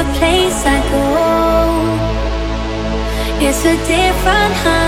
a place I go. It's a different high.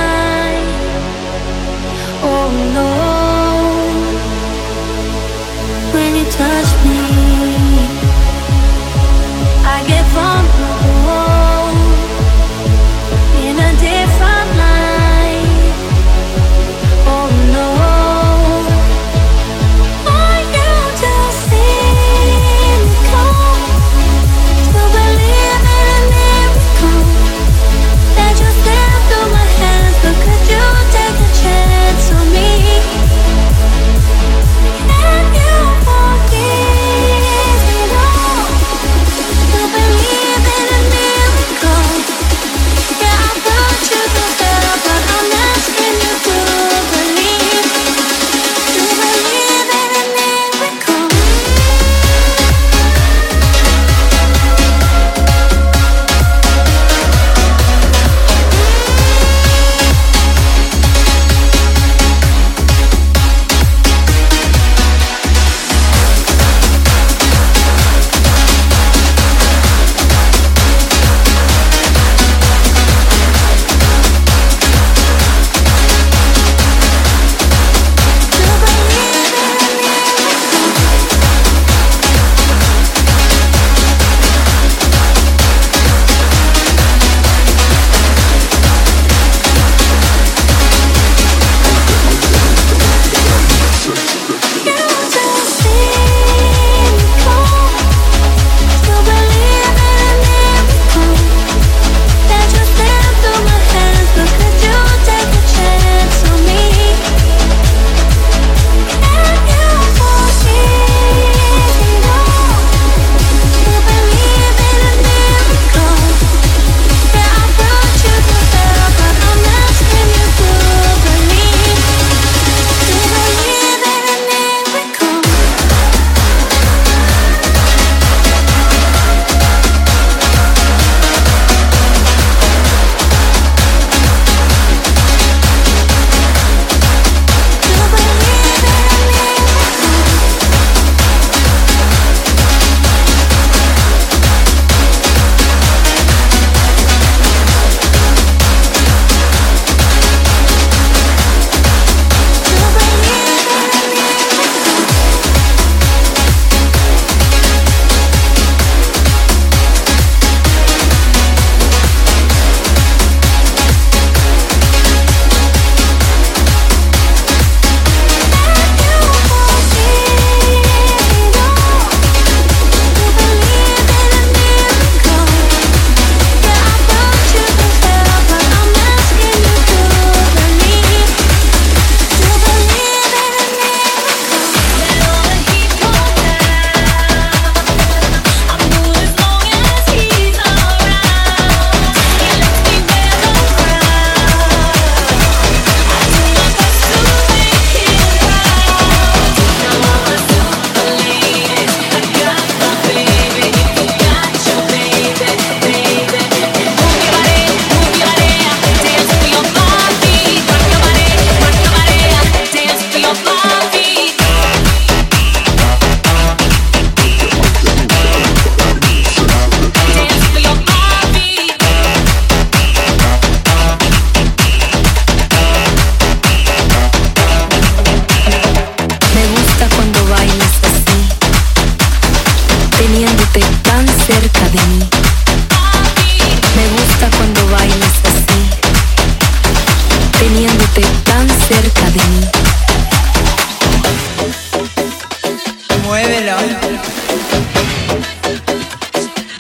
Muévelo.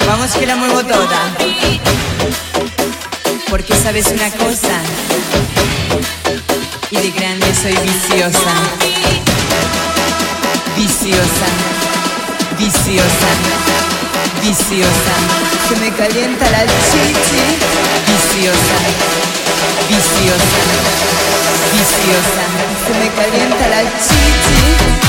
Vamos que la muevo toda. Porque sabes una cosa. Y de grande soy viciosa. Viciosa. Viciosa. Viciosa. Que me calienta la chichi. Viciosa viciosa, viciosa. Se me calienta la chichi.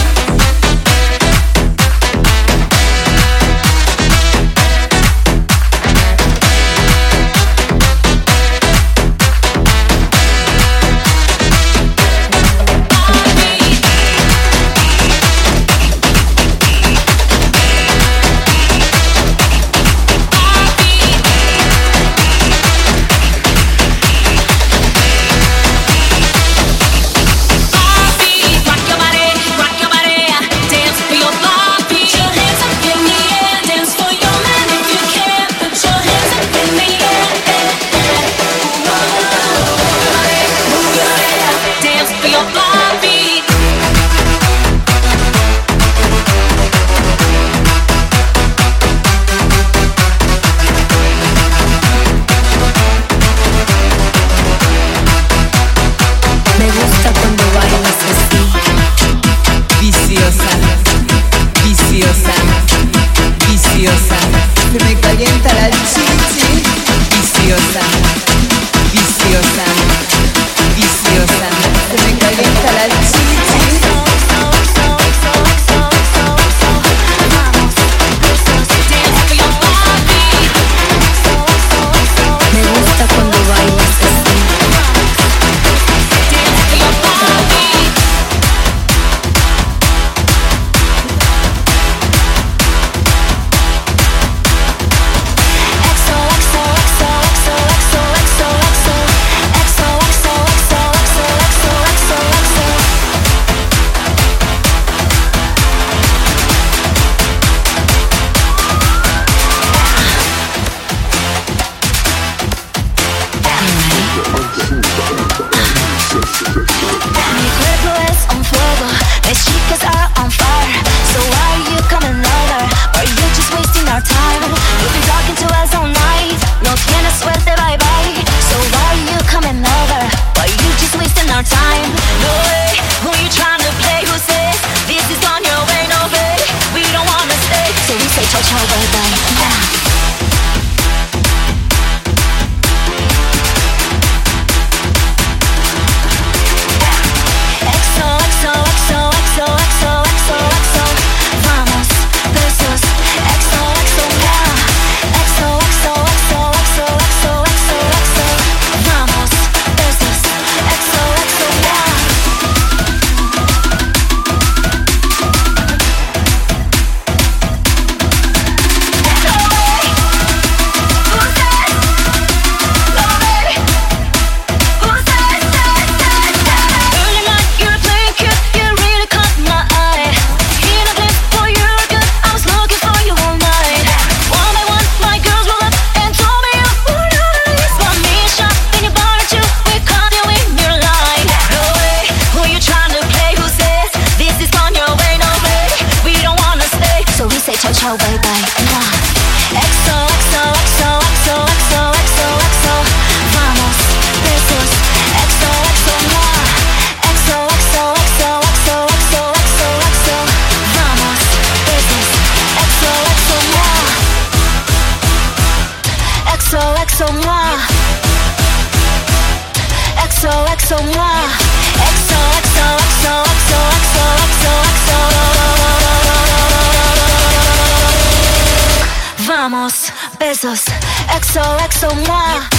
don't.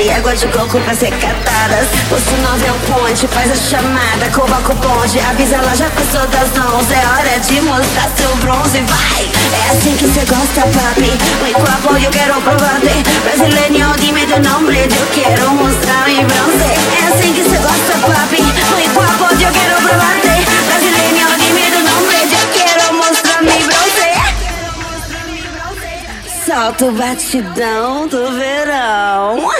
e água é de coco pra ser catadas. O sinal é o ponte, faz a chamada, convoca o bonde, avisa ela já passou das 11. É hora de mostrar seu bronze, vai! É assim que cê gosta, papi. Muito guapo, eu quero provarte. Brasileiro, medo, não nome, eu quero mostrar meu bronze. É assim que cê gosta, papi. Muito guapo, eu quero provarte. Brasileiro, medo, não nome, eu quero mostrar meu bronze. Solta o batidão do verão.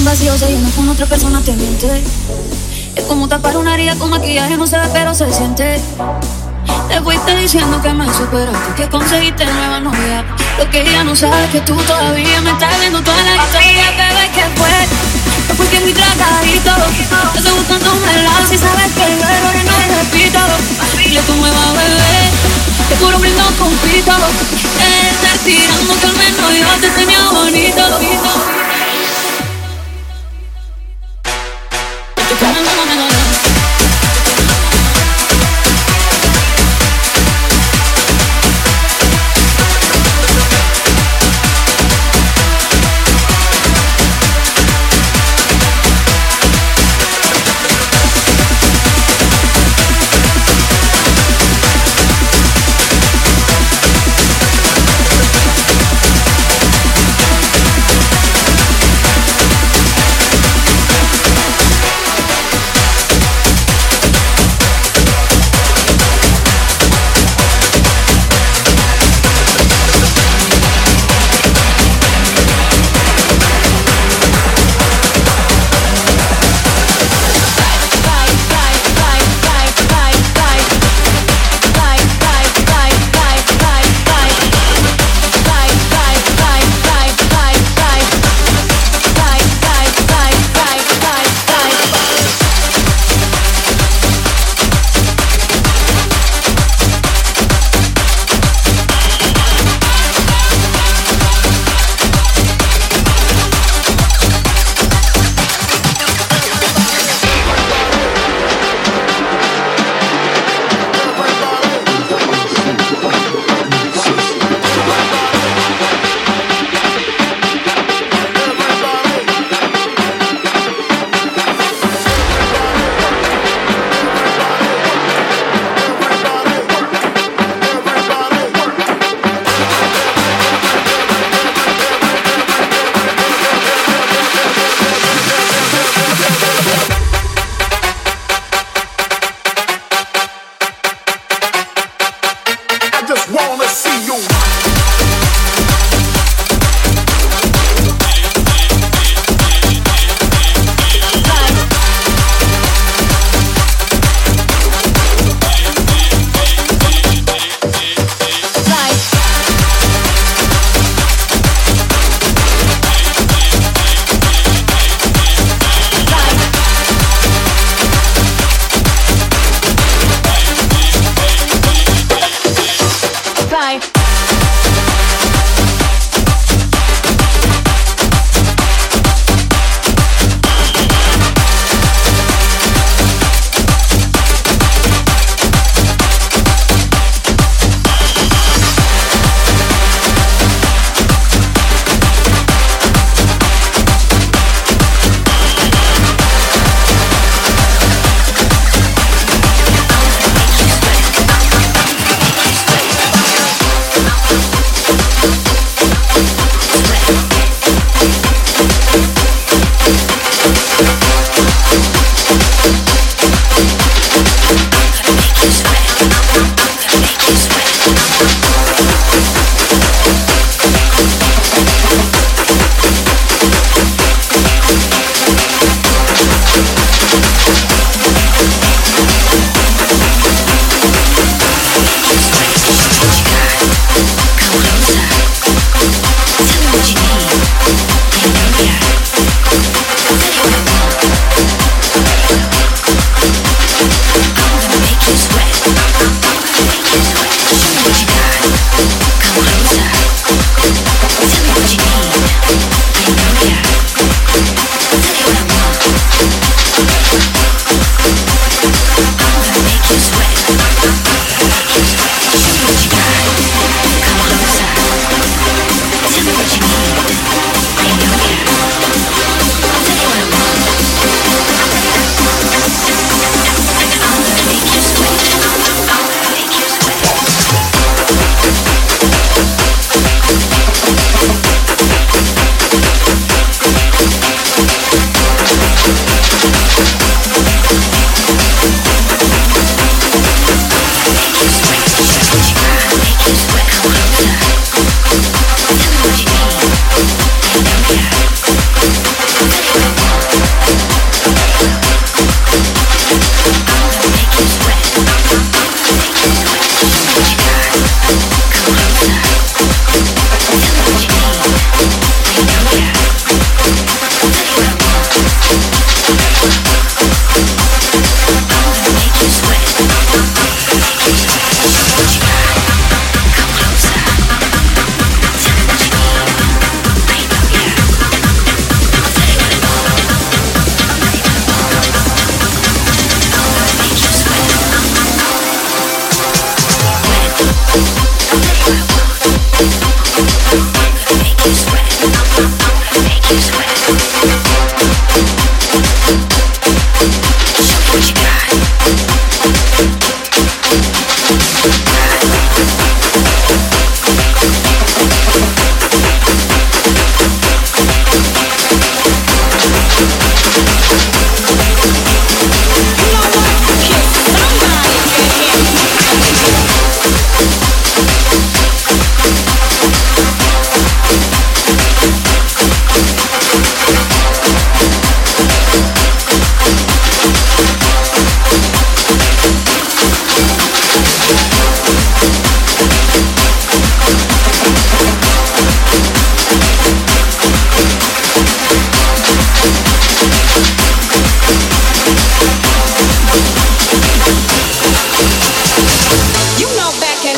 un vacío se llena con otra persona te miente. Es como tapar una herida con maquillaje, no se ve pero se siente. Te fuiste diciendo que me superaste, que conseguiste nueva novia. Lo que ella no sabe es que tú todavía me estás viendo toda la historia, bebé, que fue. No fue que mi tragadito, estoy buscando un melado si sabes que yo errores no repito. Dile tu nueva bebé, te juro brindo con pito. Te estás tirando que al menos yo te tenía bonito. bonito.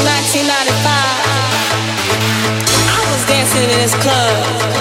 1995, I was dancing in this club.